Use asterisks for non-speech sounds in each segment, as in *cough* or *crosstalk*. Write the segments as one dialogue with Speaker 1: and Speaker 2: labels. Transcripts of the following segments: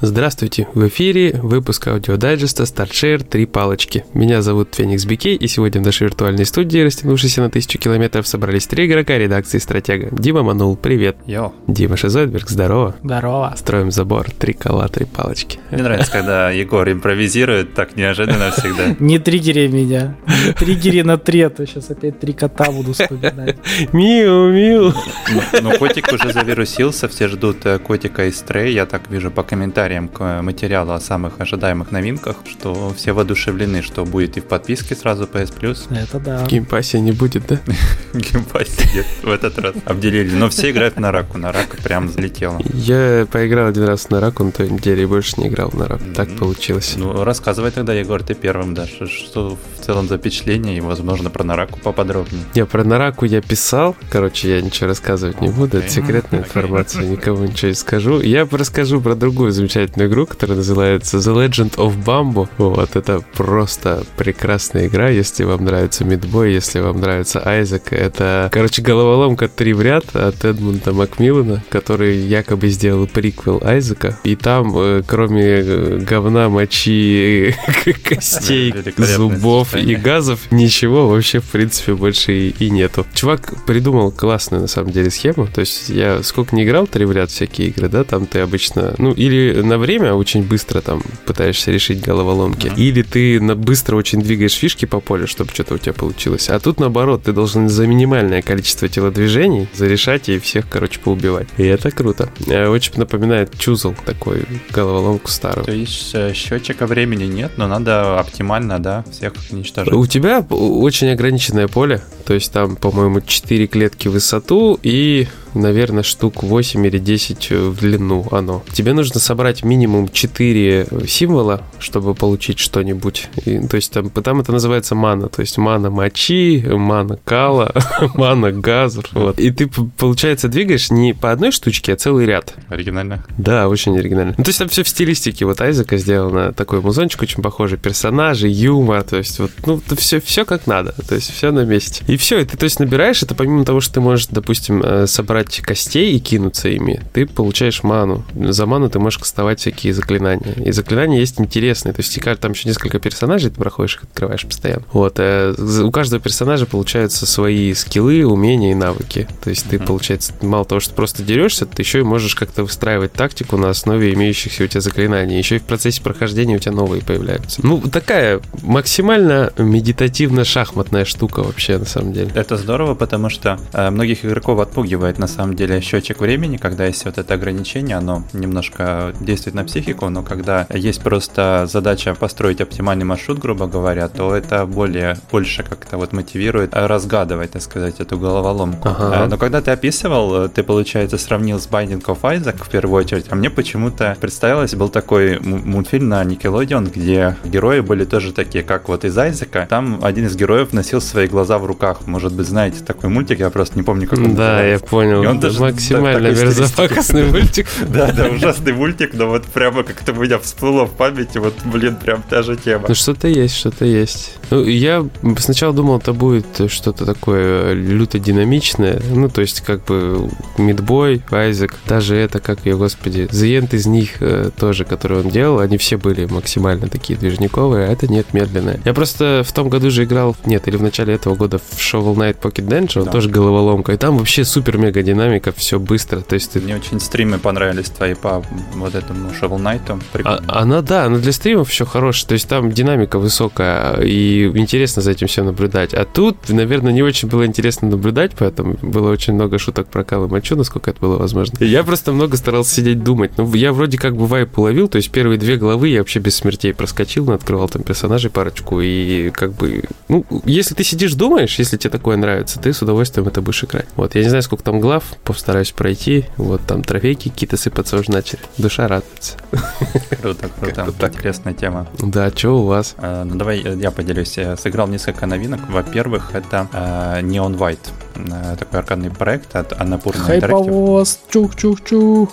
Speaker 1: Здравствуйте, в эфире выпуск аудиодайджеста Start Share «Три палочки». Меня зовут Феникс Бикей, и сегодня в нашей виртуальной студии, растянувшейся на тысячу километров, собрались три игрока редакции «Stratege». Дима Манул, привет.
Speaker 2: Йо.
Speaker 1: Дима Шизойдберг, здорово.
Speaker 3: Здорово.
Speaker 1: Строим забор, три кола, три палочки.
Speaker 2: Мне нравится, когда Егор импровизирует так неожиданно всегда. *laughs*
Speaker 3: Не триггери меня. Не триггери на три, а то сейчас опять три кота буду вспоминать. *laughs*
Speaker 1: Миу, миу.
Speaker 2: Ну, ну, котик уже завирусился, все ждут э, котика из Stray. Я так вижу по комментариям к материалу о самых ожидаемых новинках, что все воодушевлены, что будет и в подписке сразу PS Plus.
Speaker 3: Это да.
Speaker 1: В Game Pass е не будет, да? *laughs*
Speaker 2: Game Pass е нет в этот раз. Обделили. Но все играют в Нараку. Нараку прям залетело.
Speaker 1: Я поиграл один раз в Нараку на той неделе больше не играл в Нараку. Так получилось.
Speaker 2: Ну, рассказывай тогда, Егор, ты первым, да, что, в целом за впечатление и, возможно, про Нараку поподробнее.
Speaker 1: Не, про Нараку я писал. Короче, я ничего рассказывать не буду. Это секретная информация. Никому ничего не скажу. Я расскажу про другую замечательную игру, которая называется The Legend of Bamboo. Вот, это просто прекрасная игра, если вам нравится Мидбой, если вам нравится Айзек. Это, короче, головоломка три в ряд от Эдмунда Макмиллана, который якобы сделал приквел Айзека. И там, э, кроме э, говна, мочи, *laughs* костей, зубов и газов, ничего вообще, в принципе, больше и нету. Чувак придумал классную, на самом деле, схему. То есть я сколько не играл три в ряд всякие игры, да, там ты обычно, ну, или на время очень быстро там пытаешься решить головоломки,
Speaker 2: Мгм.
Speaker 1: или ты на быстро очень двигаешь фишки по полю, чтобы что-то у тебя получилось. А тут, наоборот, ты должен за минимальное количество телодвижений зарешать и всех, короче, поубивать. И это круто. Э, Очень напоминает Чузл, такой головоломку старую.
Speaker 2: То есть э, счетчика времени нет, но надо оптимально, да, всех уничтожить.
Speaker 1: У тебя очень ограниченное поле, то есть там, по-моему, 4 клетки в высоту и, наверное, штук 8 или 10 в длину оно. Тебе нужно собрать минимум 4 символа, чтобы получить что-нибудь. И, то есть там, там это называется мана, то есть мана мочи, мана кала, *laughs* мана газов. Вот. И ты, получается, двигаешь не по одной штучке, а целый ряд.
Speaker 2: Оригинально.
Speaker 1: Да, очень оригинально. Ну, то есть там все в стилистике вот Айзека сделано, такой музончик очень похожий, персонажи, юмор, то есть вот, ну, все, все как надо, то есть все на месте. И все, и ты, то есть, набираешь это помимо того, что ты можешь, допустим, э, собрать костей и кинуться ими, ты получаешь ману. За ману ты можешь кастовать всякие заклинания. И заклинания есть интересные, то есть там еще несколько персонажей, ты проходишь их, открываешь постоянно. Вот, э, у каждого персонажа получаются свои скиллы, умения и навыки. То есть ты, получается, мало того, что просто дерешься, ты еще и можешь как-то выстраивать тактику на основе имеющихся у тебя заклинаний. Еще и в процессе прохождения у тебя новые появляются. Ну, такая максимально медитативно-шахматная штука вообще, на самом деле.
Speaker 2: Это здорово, потому что э, многих игроков отпугивает на самом деле счетчик времени, когда есть вот это ограничение, оно немножко действует на психику, но когда есть просто задача построить оптимальный маршрут, грубо говоря, то это более больше как-то вот мотивирует э, разгадывать, так сказать, эту головоломку.
Speaker 1: Ага.
Speaker 2: Э, Но когда ты описывал, э, ты, получается, сравнил с Binding of Isaac в первую очередь, а мне почему-то представилось, был такой мультфильм на Nickelodeon, где герои были тоже такие, как вот из Айзека. Там один из героев носил свои глаза в руках. Может быть, знаете такой мультик, я просто не помню, как он
Speaker 1: Да, я понял.
Speaker 2: И он
Speaker 1: Да,
Speaker 2: тоже
Speaker 1: максимально мерзопакостный мультик. *laughs*
Speaker 2: Да, да, ужасный мультик, но вот прямо как-то у меня всплыло в памяти, вот, блин, прям та же тема.
Speaker 1: Ну, что-то есть, что-то есть. Ну, я сначала думал, это будет что-то такое люто динамичное. Ну, то есть, как бы, Мидбой, Айзек, даже это, как ее, господи, End из них э, тоже, который он делал, они все были максимально такие движниковые, а это нет, медленное. Я просто в том году же играл, нет, или в начале этого года в Shovel Knight Pocket Dungeon,
Speaker 2: Да.
Speaker 1: тоже головоломка, и там вообще супер-мега динамика, все быстро, то есть ты
Speaker 2: Мне очень стримы понравились твои по вот этому Shovel Knight.
Speaker 1: А-
Speaker 2: Прикольно.
Speaker 1: она, да, она для стримов еще хорошая. То есть там динамика высокая, и интересно за этим все наблюдать. А тут, наверное, не очень было интересно наблюдать, поэтому было очень много шуток про Кал и Мочу, насколько это было возможно. И я просто много старался сидеть думать. Ну, я вроде как бы вайп уловил, то есть первые две главы я вообще без смертей проскочил, открывал там персонажей парочку, и как бы... Ну, если ты сидишь, думаешь, если тебе такое нравится, ты с удовольствием это будешь играть. Вот, я не знаю, сколько там глав, постараюсь пройти. Вот, там трофейки какие-то сыпаться уже начали. Душа радуется.
Speaker 2: Круто, круто.
Speaker 1: Так.
Speaker 2: Интересная тема.
Speaker 1: Да, что у вас?
Speaker 2: Э, Ну давай э, я поделюсь. Я сыграл несколько новинок. Во-первых, это э, Neon White. Э, Такой аркадный проект от Interactive.
Speaker 3: Хайповоз, чух-чух-чух.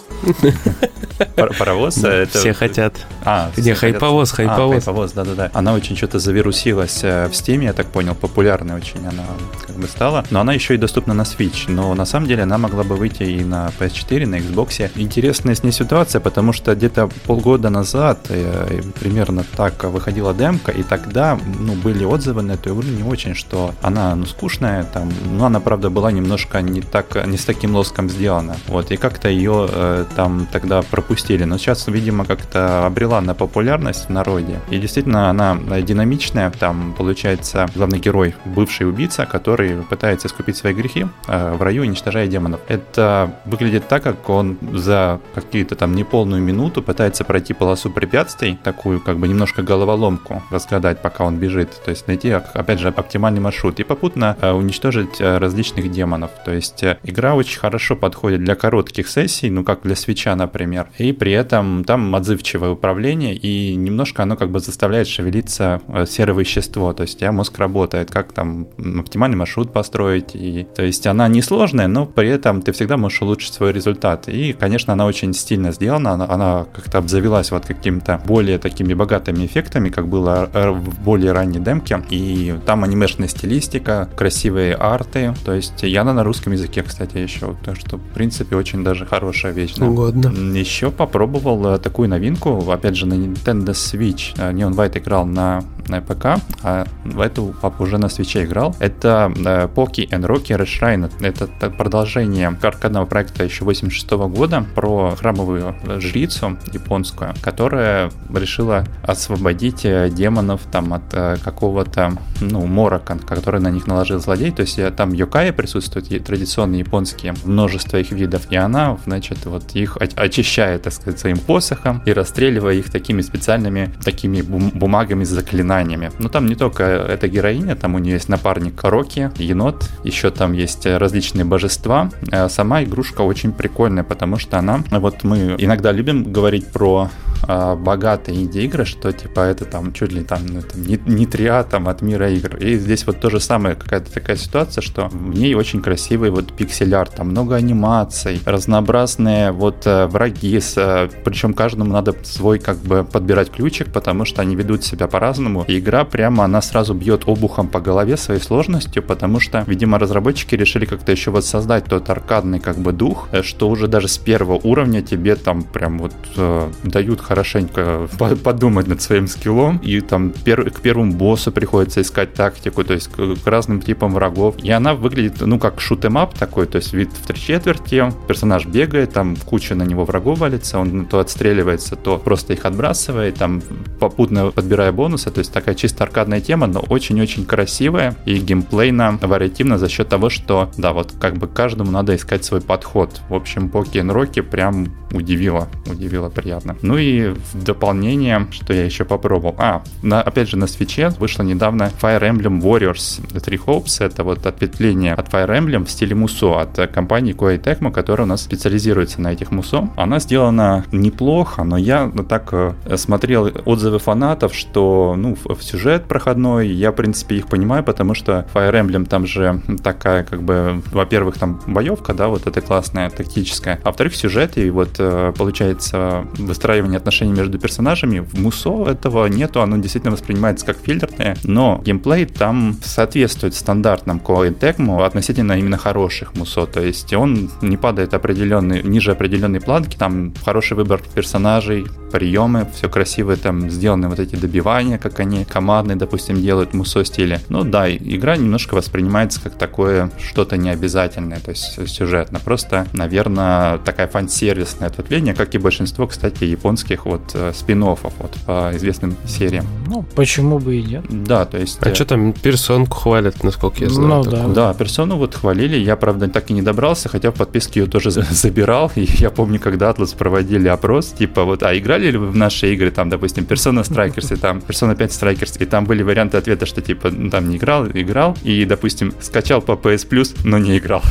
Speaker 3: *laughs*
Speaker 2: Паровоз?
Speaker 1: Все хотят.
Speaker 2: А,
Speaker 1: Не, хайповоз,
Speaker 2: А,
Speaker 1: хайповоз.
Speaker 2: хайповоз, да-да-да. Она очень что-то завирусилась э, в Steam, я так понял, популярной очень она как бы стала. Но она еще и доступна на Switch. Но на самом деле она могла бы выйти и на PS4, на Xbox. Интересная с ней ситуация, потому что где-то полгода назад э, примерно так выходила демка, и тогда ну, были отзывы на эту игру не очень, что она ну, скучная, там, но она, правда, была немножко не, так, не с таким лоском сделана. Вот, и как-то ее э, там тогда пропустили. Но сейчас, видимо, как-то обрела на популярность в народе. И действительно, она динамичная. Там, получается, главный герой, бывший убийца, который пытается искупить свои грехи э, в раю, уничтожая демонов. Это выглядит так, как он за какие-то там неполную минуту пытается пройти полосу препятствий, такую как бы немножко головоломку разгадать, пока он бежит. То есть найти, опять же, оптимальный маршрут и попутно э, уничтожить э, различных демонов. То есть э, игра очень хорошо подходит для коротких сессий, ну как для свеча, например. И при этом там отзывчивое управление, и немножко оно как бы заставляет шевелиться э, серое вещество. То есть у тебя мозг работает, как там оптимальный маршрут построить. И, то есть она несложная, но при этом ты всегда можешь улучшить свой результат. И, конечно, она очень стильно сделана, она, она как-то обзавелась вот какими-то более такими богатыми эффектами, как было э, в более ранней демке. И там анимешная стилистика, красивые арты. То есть и она на русском языке, кстати, еще. Так что, в принципе, очень даже хорошая вещь.
Speaker 1: Угодно.
Speaker 2: Еще попробовал э, такую новинку, опять же, на Nintendo Switch. Э, Neon White играл на, на ПК, а в эту папа уже на свече играл. Это э, Poki and Rocky Reshrine. Это продолжение аркадного проекта еще 86 года про храмовую э, жрицу японскую, которая решила освободить э, демонов там от э, какого-то, ну, морока, который на них наложил злодей. То есть э, там йокаи присутствуют, е- традиционные японские, множество их видов, и она, значит, вот их очищает, так сказать, своим посохом и расстреливая их такими специальными такими бум- бумагами с заклинаниями. Но там не только эта героиня, там у нее есть напарник Рокки, енот, еще там есть э, различные божества. Э, Сама игрушка очень прикольная, потому что она, вот мы иногда любим говорить про а, богатые инди-игры, что типа это там чуть ли там, ну, там не, не триа там от мира игр. И здесь вот то же самое, какая-то такая ситуация, что в ней очень красивый вот пиксель-арт, там много анимаций, разнообразные вот э, враги, с, э, причем каждому надо свой как бы подбирать ключик, потому что они ведут себя по-разному. И игра прямо, она сразу бьет обухом по голове своей сложностью, потому что, видимо, разработчики решили как-то еще вот создать тот аркадный как бы дух, э, что уже даже с первого уровня тебе там прям вот э, дают хорошенько по- подумать над своим скиллом, и там пер- к первому боссу приходится искать тактику, то есть к, к разным типам врагов. И она выглядит, ну, как шутемап такой, то есть вид в три четверти, персонаж бегает, там куча на него врагов валится, он то отстреливается, то просто их отбрасывает, там попутно подбирая бонусы, то есть такая чисто аркадная тема, но очень-очень красивая и геймплейно вариативно за счет того, что, да, вот как бы каждому надо искать свой подход. В общем, Pokémon Rocky прям удивило, удивило приятно. Ну и в дополнение, что я еще попробовал. А, на, опять же, на свече вышла недавно Fire Emblem Warriors Three Hopes. Это вот ответвление от Fire Emblem в стиле мусо от э, компании Koei Tecmo, которая у нас специализируется на этих мусо. Она сделана неплохо, но я так э, смотрел отзывы фанатов, что ну, в, сюжет проходной, я, в принципе, их понимаю, потому что Fire Emblem там же такая, как бы, во-первых, там боевка, да, вот это классная, тактическая, а во-вторых, сюжет, и вот э, получается выстраивание отношений между персонажами. В Мусо этого нету, оно действительно воспринимается как фильтрное, но геймплей там соответствует стандартным Koei Tecmo относительно именно хороших Мусо, то есть он не падает определенный, ниже определенной планки, там хороший выбор персонажей, приемы, все красиво там сделаны вот эти добивания, как они командные, допустим, делают в Мусо стиле. Ну да, игра немножко воспринимается как такое что-то необязательное, то есть сюжетно. Просто, наверное, такая фан-сервисное ответвление, как и большинство, кстати, японских вот э, спин-оффов вот по известным сериям.
Speaker 3: Ну, почему бы и нет?
Speaker 2: Да, то есть...
Speaker 1: А
Speaker 2: э,
Speaker 1: что там персонку хвалят, насколько я знаю?
Speaker 3: Ну
Speaker 1: такую?
Speaker 3: да.
Speaker 2: Да, персону вот хвалили, я, правда, так и не добрался, хотя в подписке ее тоже за- забирал, *laughs* и я помню, когда Atlas проводили опрос, типа вот, а играли ли вы в наши игры, там, допустим, Persona Strikers, и там Persona 5 Strikers, и там были варианты ответа, что типа, ну, там не играл, играл, и, допустим, скачал по PS Plus, но не играл.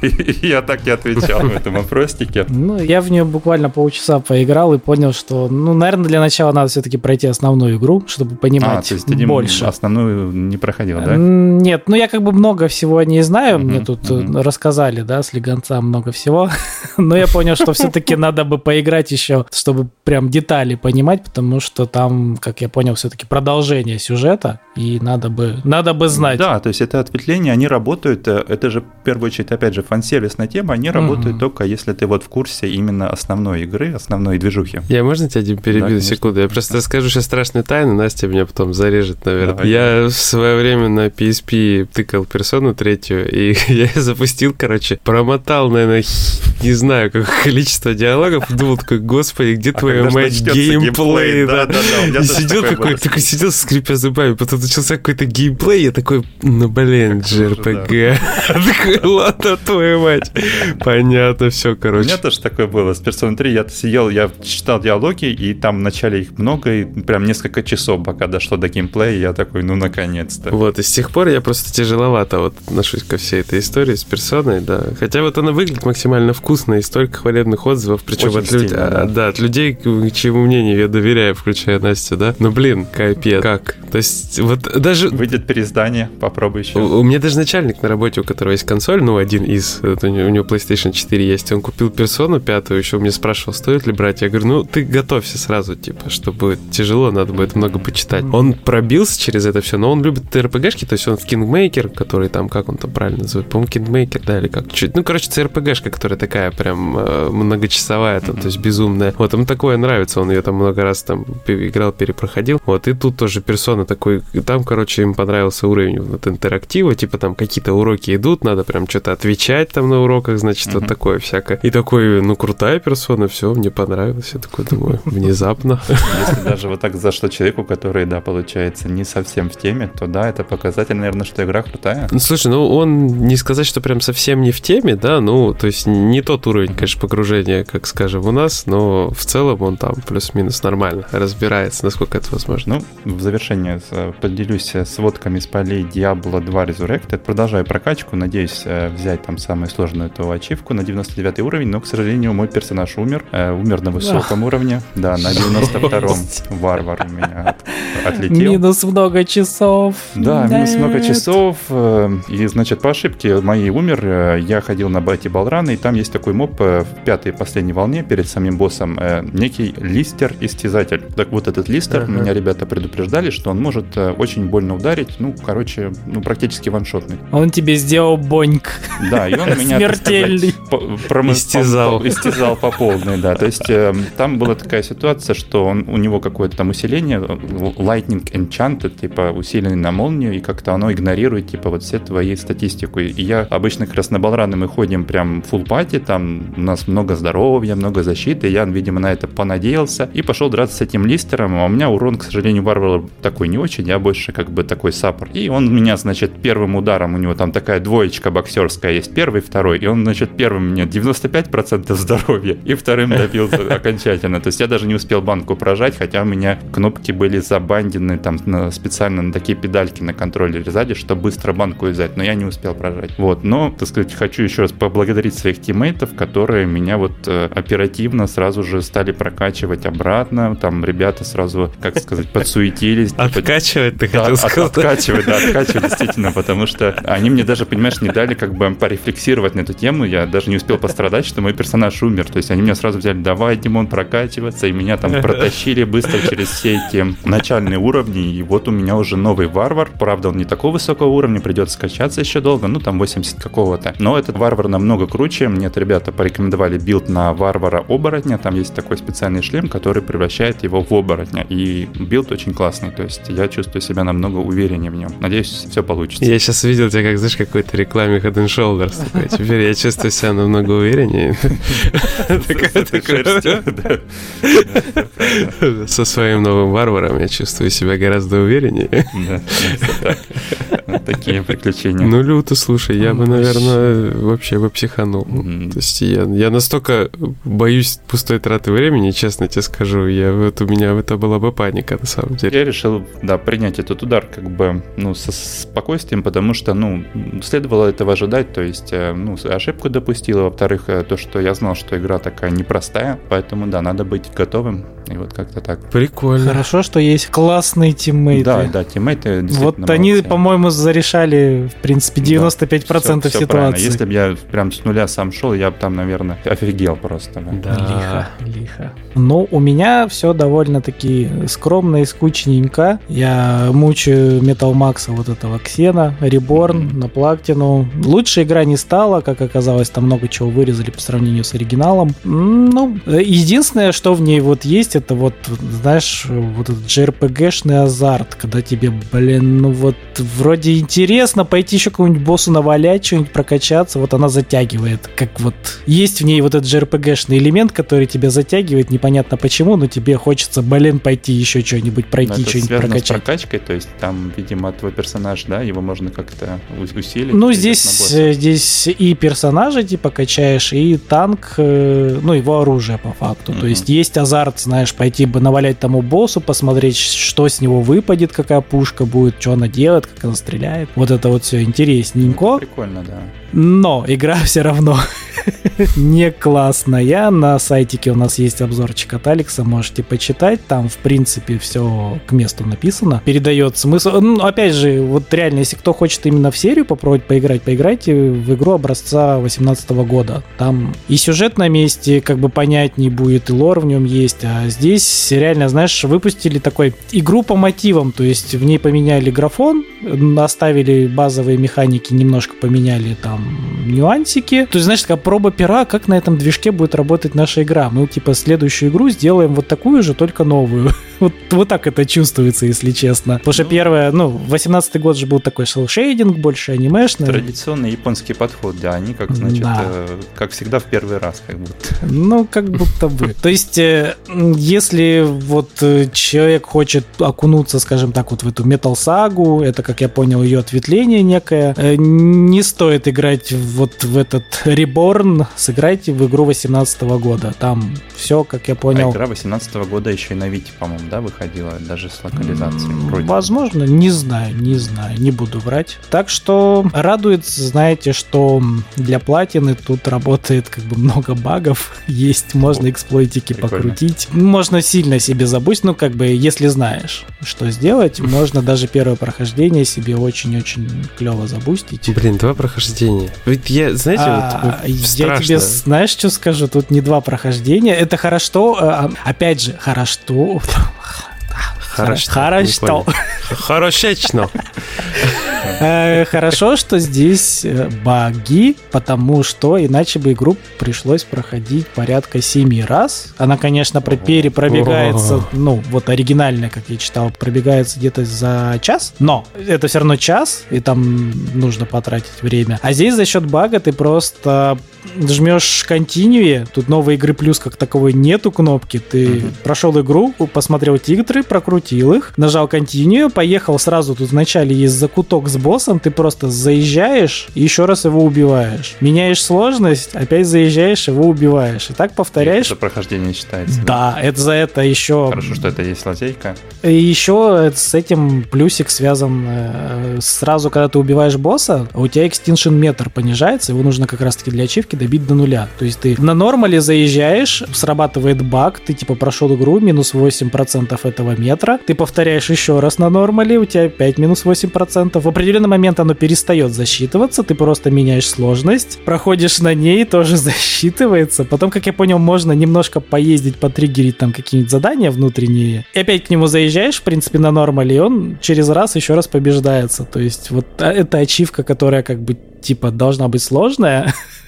Speaker 2: *laughs* Я так и отвечал в этом опроснике.
Speaker 3: Ну, я в нее буквально полчаса поиграл и понял, что, ну, наверное, для начала надо все-таки пройти основную игру, чтобы понимать
Speaker 2: а, то есть ты
Speaker 3: больше.
Speaker 2: основную не проходил, да?
Speaker 3: Нет, ну я как бы много всего не знаю, мне тут рассказали, да, с Легонца много всего, *laughs* но я понял, что все-таки надо бы поиграть еще, чтобы прям детали понимать, потому что там, как я понял, все-таки продолжение сюжета, и надо бы, надо бы знать.
Speaker 2: Да, то есть это ответвление, они работают, э, это же в первую очередь, опять же, фан-сервисная тема, они работают угу. только если ты вот в курсе именно основной игры, основной движухи.
Speaker 1: Я можно тебя перебью да, секунду? Я просто скажу сейчас страшную тайну, Настя меня потом зарежет, наверное. Давай. Я в свое время на PSP тыкал персону третью, и *laughs* я запустил, короче, промотал, наверное, *laughs* не знаю, какое количество диалогов, думал такой, господи, где а твоя мать геймплей? Да, да, да. И сидел такой, такой сидел, скрипя зубами, потом начался какой-то геймплей, я такой, ну, блин, JRPG. *laughs* Такой, ладно, твою мать. Понятно, все, короче.
Speaker 2: У меня тоже такое было. С Persona 3 я сидел, я читал диалоги, и там вначале их много, и прям несколько часов, пока дошло до геймплея, я такой, ну, наконец-то.
Speaker 1: Вот, и с тех пор я просто тяжеловато вот отношусь ко всей этой истории с персоной, да. Хотя вот она выглядит максимально вкусно, и столько хвалебных отзывов, причем от, люд... да. Да, от людей, чьему мнению я доверяю, включая Настю, да. Ну, блин, капец, как? То есть, вот даже...
Speaker 2: Выйдет переиздание, попробуй еще.
Speaker 1: У, у меня даже начальник на работе, у которого есть консоль, ну, один из, у него PlayStation 4 есть, он купил персону пятую, еще мне спрашивал, стоит ли брать. Я говорю, ну, ты готовься сразу, типа, что будет тяжело, надо будет много почитать. Он пробился через это все, но он любит РПГшки, то есть он в Kingmaker, который там, как он там правильно называет, по-моему, Kingmaker, да, или как? Чуть, ну, короче, CRPG-шка, которая такая прям э, многочасовая, там, то есть безумная. Вот, ему такое нравится, он ее там много раз там играл, перепроходил. Вот, и тут тоже персона такой, там, короче, им понравился уровень вот интерактива, типа там какие-то уроки идут, надо прям что-то отвечать там на уроках, значит, вот такое всякое. И такой, ну, крутая персона, все, мне понравилось. Я такой думаю, *laughs* внезапно.
Speaker 2: Если даже вот так зашло человеку, который, да, получается, не совсем в теме, то да, это показатель, наверное, что игра крутая.
Speaker 1: Ну, слушай, ну, он не сказать, что прям совсем не в теме, да, ну, то есть не тот уровень, конечно, погружения, как, скажем, у нас, но в целом он там плюс-минус нормально разбирается, насколько это возможно.
Speaker 2: Ну, в завершение э, поделюсь сводками с полей Diablo 2 Resurrected. Продолжаю прокачку, надеюсь э, взять там самую сложную эту ачивку на 99 уровень, но, к сожалению, мой персонаж умер. Э, умер на высоком уровне. Да, на 92-м варвар у меня отлетел.
Speaker 3: Минус много часов.
Speaker 2: Да, минус много часов. И, значит, по ошибке моей умер. Я ходил на бате Балрана, и там есть такой моб в пятой последней волне перед самим боссом. Некий листер-истязатель. Так вот, этот листер, меня ребята предупреждали, что он может очень больно ударить. Ну, короче, ну, практически ваншотный.
Speaker 3: Он тебе сделал боньк.
Speaker 2: Да, и он *laughs* меня, Смертельный. Сказать, истязал. По, истязал по полной, да. То есть э, там была такая ситуация, что он, у него какое-то там усиление, Lightning Enchanted, типа усиленный на молнию, и как-то оно игнорирует, типа, вот все твои статистику. И я обычно как раз на Балраны мы ходим прям full пати, там у нас много здоровья, много защиты, я, видимо, на это понадеялся и пошел драться с этим листером, а у меня урон, к сожалению, варвара такой не очень, я больше как бы такой саппорт. И он меня, значит, первым ударом, у него там такая двоечка боксерская есть, первый, второй, и он, значит, первым мне 95% *laughs* здоровья, и вторым добился *laughs* окончательно. То есть я даже не успел банку прожать, хотя у меня кнопки были забандены там на, специально на такие педальки на контроллере сзади, чтобы быстро банку взять, но я не успел прожать. Вот, но, так сказать, хочу еще раз поблагодарить своих тиммейтов, которые меня вот э, оперативно сразу же стали прокачивать обратно, там ребята сразу, как сказать, подсуетились.
Speaker 1: Откачивать, ты хотел сказать?
Speaker 2: Откачивать, да, откачивать, действительно, потому что они мне даже, понимаешь, не дали как бы порефлексировать на эту тему, я даже не успел пострадать, что мой персонаж умер, то есть они меня сразу взяли, давай, Димон, прокачиваться, и меня там протащили быстро через все эти начальные уровни, и вот у меня уже новый варвар, правда, он не такого высокого уровня, придется качаться еще долго, ну там 80 какого-то, но этот варвар намного круче, мне это ребята порекомендовали билд на варвара оборотня, там есть такой специальный шлем, который превращает его в оборотня, и билд очень классный, то есть я чувствую себя намного увереннее в нем. Надеюсь, все получится.
Speaker 1: Я сейчас видел тебя, как, знаешь, какой-то рекламе Head and Shoulders. Такой. *laughs* Теперь я чувствую себя намного увереннее. *laughs* *laughs* Со своим новым варваром я чувствую себя гораздо увереннее. *laughs*
Speaker 2: такие приключения.
Speaker 1: Ну, люто, слушай, я бы, наверное, вообще бы психанул. То есть я, я настолько боюсь пустой траты времени, честно тебе скажу. Я, вот у меня это была бы паника, на самом деле.
Speaker 2: Я решил, да, принять этот удар как бы, ну, со спокойствием, потому что, ну, следовало этого ожидать, то есть, э, ну, ошибку допустила, во-вторых, э, то, что я знал, что игра такая непростая, поэтому, да, надо быть готовым, и вот как-то так.
Speaker 1: Прикольно.
Speaker 3: Хорошо, что есть классные тиммейты.
Speaker 2: Да, да, тиммейты
Speaker 3: Вот они, по-моему, зарешали, в принципе, 95% да, все, все ситуации.
Speaker 2: Если бы я прям с нуля сам шел, я бы там, наверное, офигел просто. Да.
Speaker 3: да. Лихо, лихо. Ну, у меня все довольно-таки скромно и скучненько. Я мучаю Metal Max вот этого Ксена, Reborn на платину. Лучше игра не стала, как оказалось, там много чего вырезали по сравнению с оригиналом. Ну, единственное, что в ней вот есть, это вот, знаешь, вот этот JRPG-шный азарт, когда тебе, блин, ну вот вроде интересно пойти еще какому-нибудь боссу навалять, что-нибудь прокачаться, вот она затягивает. Как вот есть в ней вот этот JRPG-шный элемент, который тебя затягивает, непонятно почему, но тебе хочется, блин, пойти еще что-нибудь пройти, что-нибудь прокачать. с
Speaker 2: прокачкой, то есть там, видимо, твой персонаж, да, его можно как-то усилить.
Speaker 3: Ну, здесь, здесь и персонажа типа качаешь, и танк, э, ну, его оружие по факту. Mm-hmm. То есть есть азарт, знаешь, пойти бы навалять тому боссу, посмотреть, что с него выпадет, какая пушка будет, что она делает, как она стреляет. Вот это вот все интересненько.
Speaker 2: Прикольно, да.
Speaker 3: Но игра *laughs* все равно *laughs* не классная. На сайтике у нас есть обзорчик от Алекса, можете почитать. Там, в принципе, все к месту написано. Передает смысл. Ну, опять же, вот реально, если кто хочет именно в серию попробовать поиграть, поиграйте в игру образца 18 года. Там и сюжет на месте, как бы понятнее будет, и лор в нем есть. А здесь реально, знаешь, выпустили такой игру по мотивам. То есть в ней поменяли графон, оставили базовые механики, немножко поменяли там нюансики. То есть, знаешь, такая проба пера, как на этом движке будет работать наша игра. Мы, типа, следующую игру сделаем вот такую же, только новую. *laughs* вот, вот так это чувствуется, если честно. Потому что ну, первое, ну, 18 год же был такой шейдинг, больше анимешный.
Speaker 2: Традиционный японский подход, да, они как, значит, да. э, как всегда в первый раз, как будто.
Speaker 3: Ну, как будто бы. *laughs* То есть, э, если вот э, человек хочет окунуться, скажем так, вот в эту метал-сагу, это, как я понял, ее ответвление некое, э, не стоит играть вот в этот Reborn, сыграйте в игру 18 года. Там все, как я понял.
Speaker 2: А игра 18 года еще и на Вите, по-моему, да, выходила, даже с локализацией. Вроде.
Speaker 3: Возможно, не знаю, не знаю, не буду врать. Так что радует, знаете, что для платины тут работает как бы много багов, *laughs* есть, можно эксплойтики Прикольно. покрутить, можно сильно себе забыть, ну как бы, если знаешь, что сделать, *laughs* можно даже первое прохождение себе очень-очень клево забустить.
Speaker 1: Блин, два прохождения. Ведь я, знаете, а, вот
Speaker 3: Я тебе, знаешь, что скажу? Тут не два прохождения. Это хорошо, а, опять же, хорошо. *laughs*
Speaker 1: Хорошо.
Speaker 3: Хорошо.
Speaker 1: Хорошечно.
Speaker 3: Э, хорошо, что здесь э, баги, потому что иначе бы игру пришлось проходить порядка семи раз. Она, конечно, перепробегается, ну, вот оригинальная, как я читал, пробегается где-то за час, но это все равно час, и там нужно потратить время. А здесь за счет бага ты просто жмешь континуе, тут новой игры плюс как таковой нету кнопки, ты mm-hmm. прошел игру, посмотрел титры, прокрутил их, нажал континью, поехал сразу, тут вначале есть закуток с боссом, ты просто заезжаешь и еще раз его убиваешь. Меняешь сложность, опять заезжаешь, его убиваешь. И так повторяешь.
Speaker 2: Это прохождение считается.
Speaker 3: Да, это за это еще...
Speaker 2: Хорошо, что это есть лазейка.
Speaker 3: И еще с этим плюсик связан э, сразу, когда ты убиваешь босса, у тебя extinction метр понижается, его нужно как раз-таки для ачивки добить до нуля. То есть ты на нормале заезжаешь, срабатывает баг, ты типа прошел игру, минус 8% этого метра, ты повторяешь еще раз на нормале, у тебя опять минус 8%. В определенный момент оно перестает засчитываться, ты просто меняешь сложность, проходишь на ней, тоже *laughs* засчитывается. Потом, как я понял, можно немножко поездить, потриггерить там какие-нибудь задания внутренние. И опять к нему заезжаешь, в принципе, на нормале, и он через раз еще раз побеждается. То есть вот а, это ачивка, которая как бы типа должна быть сложная, *laughs*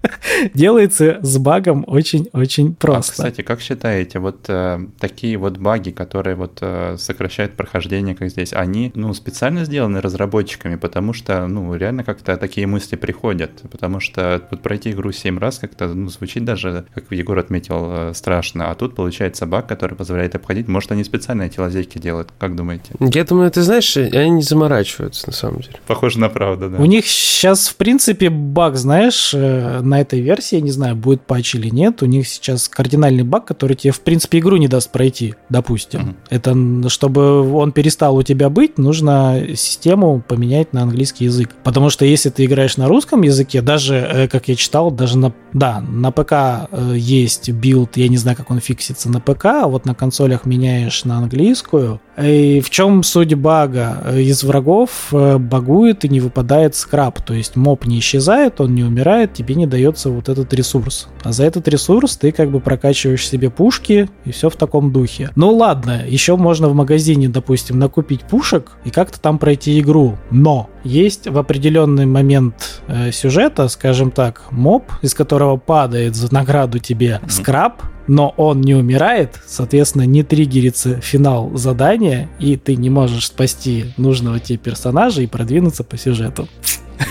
Speaker 3: делается с багом очень-очень а, просто.
Speaker 2: А, кстати, как считаете, вот э, такие вот баги, которые вот э, сокращают прохождение, как здесь, они, ну, специально сделаны разработчиками, потому что, ну, реально как-то такие мысли приходят, потому что вот пройти игру 7 раз как-то, ну, звучит даже, как Егор отметил, э, страшно, а тут получается баг, который позволяет обходить, может, они специально эти лазейки делают, как думаете?
Speaker 1: Я думаю, ты знаешь, они не заморачиваются, на самом деле.
Speaker 2: Похоже на правду, да.
Speaker 3: У них сейчас, в принципе, баг, знаешь, э, на этой версии, я не знаю, будет патч или нет, у них сейчас кардинальный баг, который тебе, в принципе, игру не даст пройти, допустим. Угу. Это, чтобы он перестал у тебя быть, нужно систему поменять на английский язык. Потому что если ты играешь на русском языке, даже, э, как я читал, даже на, да, на ПК э, есть билд, я не знаю, как он фиксится на ПК, а вот на консолях меняешь на английскую, и в чем суть бага? Из врагов э, багует и не выпадает scrap, то есть моб не исчезает, он не умирает, тебе не дается вот этот ресурс. А за этот ресурс ты как бы прокачиваешь себе пушки и все в таком духе. Ну ладно, еще можно в магазине, допустим, накупить пушек и как-то там пройти игру. Но есть в определенный момент э, сюжета, скажем так, моб, из которого падает за награду тебе scrap, но он не умирает, соответственно, не триггерится финал задания, и ты не можешь спасти нужного тебе персонажа и продвинуться по сюжету.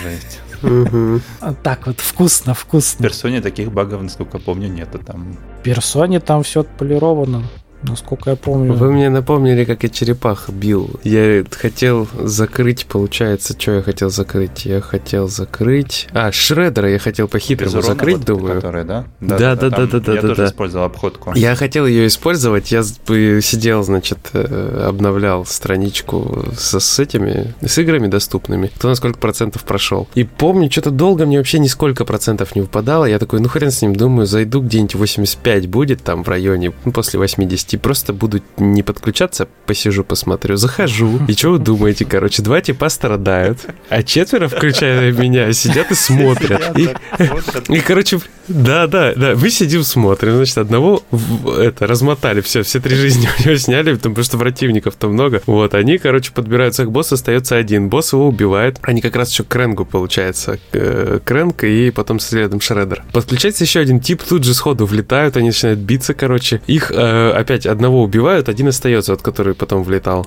Speaker 3: Жесть. Так вот, вкусно, вкусно.
Speaker 2: В персоне таких багов, насколько помню, нету там.
Speaker 3: В персоне там все отполировано насколько я помню.
Speaker 1: Вы мне напомнили, как я черепах бил. Я хотел закрыть, получается, что я хотел закрыть? Я хотел закрыть... А, Шредера я хотел по-хитрому закрыть, вот думаю.
Speaker 2: Который,
Speaker 1: да? Да, да, да, да, да, да.
Speaker 2: Я
Speaker 1: да,
Speaker 2: тоже
Speaker 1: да.
Speaker 2: использовал обходку.
Speaker 1: Я хотел ее использовать, я сидел, значит, э, обновлял страничку с, с этими, с играми доступными. Кто на сколько процентов прошел. И помню, что-то долго мне вообще нисколько процентов не выпадало. Я такой, ну хрен с ним, думаю, зайду где-нибудь 85 будет там в районе, ну, после 80 и просто буду не подключаться, посижу, посмотрю. Захожу. И что вы думаете, короче, два типа страдают, а четверо, включая меня, сидят и смотрят. И, и короче, да, да, да, мы сидим, смотрим, значит, одного это размотали, все, все три жизни у него сняли, потому что противников-то много. Вот, они, короче, подбираются к боссу, остается один. Босс его убивает. Они как раз еще к Ренгу, получается. Крэнк и потом следом Шредер. Подключается еще один тип, тут же сходу влетают, они начинают биться, короче. Их э, опять одного убивают, один остается, от который потом влетал.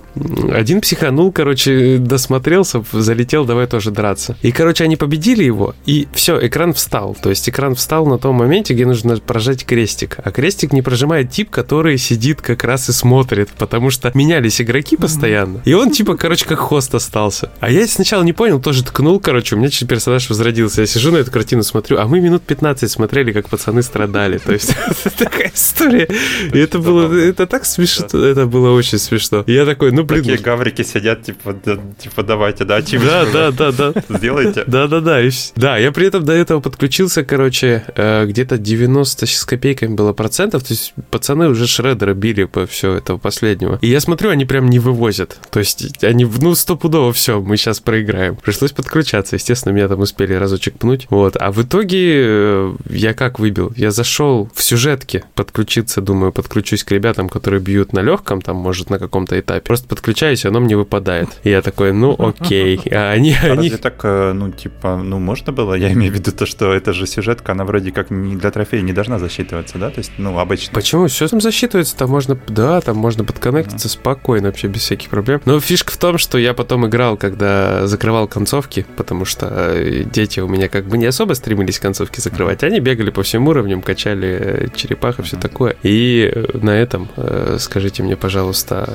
Speaker 1: Один психанул, короче, досмотрелся, залетел, давай тоже драться. И, короче, они победили его, и все, экран встал. То есть экран встал на том моменте, где нужно прожать крестик. А крестик не прожимает тип, который сидит как раз и смотрит, потому что менялись игроки постоянно. И он, типа, короче, как хост остался. А я сначала не понял, тоже ткнул, короче, у меня персонаж возродился. Я сижу на эту картину, смотрю, а мы минут 15 смотрели, как пацаны страдали. То есть, *laughs* такая история. И это было, это так смешно, это было очень смешно. И я такой, ну, блин.
Speaker 2: Такие гаврики сидят, типа, типа, давайте, да,
Speaker 1: Да, да, да, да.
Speaker 2: Сделайте.
Speaker 1: Да, да, да. Да, я при этом до этого подключился, короче, э, где-то 90 с копейками было процентов, то есть пацаны уже шредера били по все этого последнего. И я смотрю, они прям не вывозят. То есть они, ну, стопудово все, мы сейчас проиграем. Пришлось подключаться, естественно, меня там успели разочек пнуть. Вот. А в итоге э, я как выбил? Я зашел в сюжетке подключиться, думаю, подключусь к ребятам, которые бьют на легком, там, может, на каком-то этапе. Просто подключаюсь, и оно мне выпадает. И я такой, ну, *laughs* окей. А они...
Speaker 2: А
Speaker 1: они...
Speaker 2: разве так, э, ну, типа, ну, можно было? Я имею в виду то, что это же сюжетка, она вроде как не для трофея не должна засчитываться, да? То есть, ну, обычно.
Speaker 1: Почему? Все там засчитывается, там можно, да, там можно подконнектиться mm спокойно, вообще без всяких проблем. Но фишка в том, что я потом играл, когда закрывал концовки, потому что э, дети у меня как бы не особо стремились концовки закрывать. Они бегали по всем уровням, качали э, черепах и все такое. И на этом, скажите мне, пожалуйста,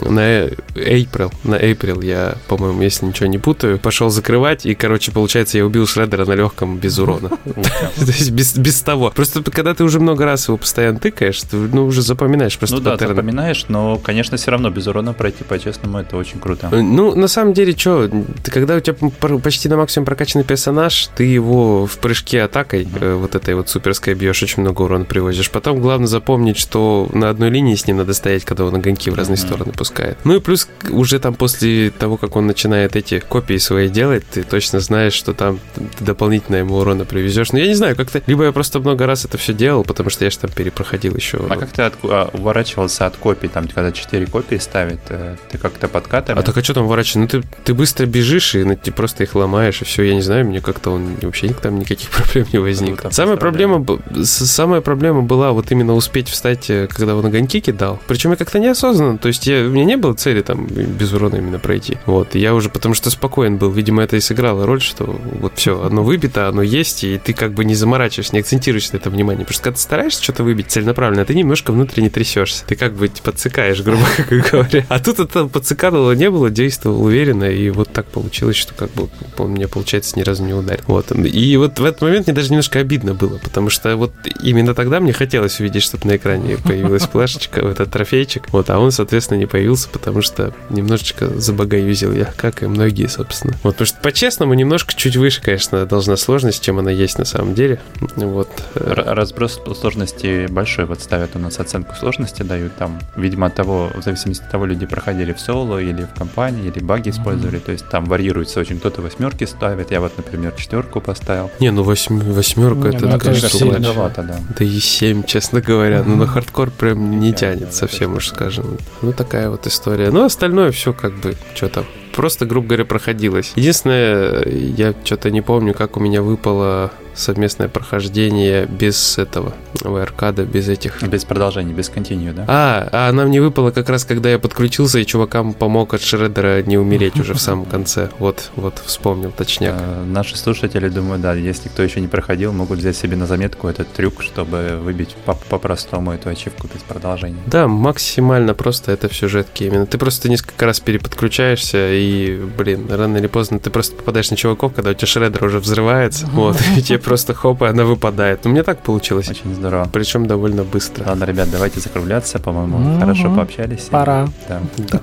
Speaker 1: на April, на April я, по-моему, если ничего не путаю, пошел закрывать, и, короче, получается, я убил Шреддера на легком без урона. *laughs* *laughs* То есть без, того. Просто когда ты уже много раз его постоянно тыкаешь, ты ну, уже запоминаешь просто
Speaker 2: Ну да, запоминаешь, но, конечно, все равно без урона пройти по-честному это очень круто.
Speaker 1: Э, ну, на самом деле, что, когда у тебя почти на максимум прокачанный персонаж, ты его в прыжке атакой, mm-hmm. вот этой вот суперской бьешь, очень много урона привозишь. Потом главное запомнить, что на одной одной линии с ним надо стоять, когда он огоньки в разные mm-hmm. стороны пускает. Ну и плюс уже там после того, как он начинает эти копии свои делать, ты точно знаешь, что там ты дополнительно ему урона привезешь. Но я не знаю, как-то... Либо я просто много раз это все делал, потому что я же там перепроходил еще.
Speaker 2: А как ты от, а, уворачивался от копий? Там, когда 4 копии ставит, э, ты как-то подкатываешь?
Speaker 1: А так а что там уворачиваться? Ну ты, ты быстро бежишь, и ну, ты просто их ломаешь, и все. Я не знаю, мне как-то он вообще там никаких *laughs* проблем не возникло. Ну, самая проблема, самая проблема была вот именно успеть встать, э, когда он огоньки кидал. Причем я как-то неосознанно. То есть я, у меня не было цели там без урона именно пройти. Вот. Я уже потому что спокоен был. Видимо, это и сыграло роль, что вот все, оно выбито, оно есть, и ты как бы не заморачиваешься, не акцентируешь на это внимание. Потому что когда ты стараешься что-то выбить целенаправленно, ты немножко внутренне трясешься. Ты как бы подцикаешь, грубо *laughs* говоря. А тут это подцикалово не было, действовал уверенно, и вот так получилось, что как бы он мне, получается, ни разу не ударил. Вот. И вот в этот момент мне даже немножко обидно было, потому что вот именно тогда мне хотелось увидеть, чтобы на экране появилась флешечка, этот трофейчик. Вот, а он, соответственно, не появился, потому что немножечко забагаюзил я, как и многие, собственно. Вот, потому что по-честному немножко чуть выше, конечно, должна сложность, чем она есть на самом деле. Вот.
Speaker 2: Разброс сложности большой. Вот ставят у нас оценку сложности, дают там, видимо, от того, в зависимости от того, люди проходили в соло или в компании, или баги использовали. То есть там варьируется очень. Кто-то восьмерки ставит. Я вот, например, четверку поставил.
Speaker 1: Не, ну восьм... восьмерка это,
Speaker 2: ну, конечно, сильновато, да.
Speaker 1: Да и семь, честно говоря. Ну, на хардкор прям не тянет совсем, уж скажем. Ну, такая вот история. Ну, остальное все как бы, что там, просто, грубо говоря, проходилось. Единственное, я что-то не помню, как у меня выпало совместное прохождение без этого, аркада, без этих...
Speaker 2: Без продолжения, без континью, да?
Speaker 1: А, а она мне выпала как раз, когда я подключился, и чувакам помог от Шреддера не умереть уже в *laughs* самом конце. Вот, вот, вспомнил, точняк. А,
Speaker 2: наши слушатели, думаю, да, если кто еще не проходил, могут взять себе на заметку этот трюк, чтобы выбить по-простому эту ачивку без продолжения.
Speaker 1: Да, максимально просто это в сюжетке именно. Ты просто несколько раз переподключаешься, и, блин, рано или поздно ты просто попадаешь на чуваков, когда у тебя Шреддер уже взрывается, *laughs* вот, и тебе просто хоп, и она выпадает. Но мне так получилось.
Speaker 2: Очень здорово.
Speaker 1: Причем довольно быстро.
Speaker 2: Ладно, ребят, давайте закругляться, по-моему. Угу. Хорошо пообщались.
Speaker 3: Пора.
Speaker 1: Да. да.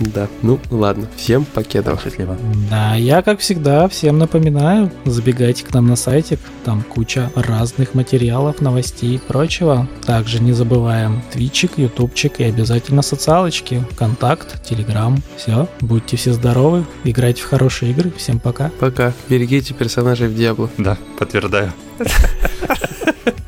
Speaker 1: Да. Ну, ладно. Всем покедов.
Speaker 2: Счастливо.
Speaker 3: Да, я, как всегда, всем напоминаю, забегайте к нам на сайтик. Там куча разных материалов, новостей и прочего. Также не забываем твичик, ютубчик и обязательно социалочки, контакт, телеграм. Все, будьте все здоровы, играйте в хорошие игры. Всем пока.
Speaker 1: Пока. Берегите персонажей в Диабло.
Speaker 2: Да, подтверждаю передаю. *laughs*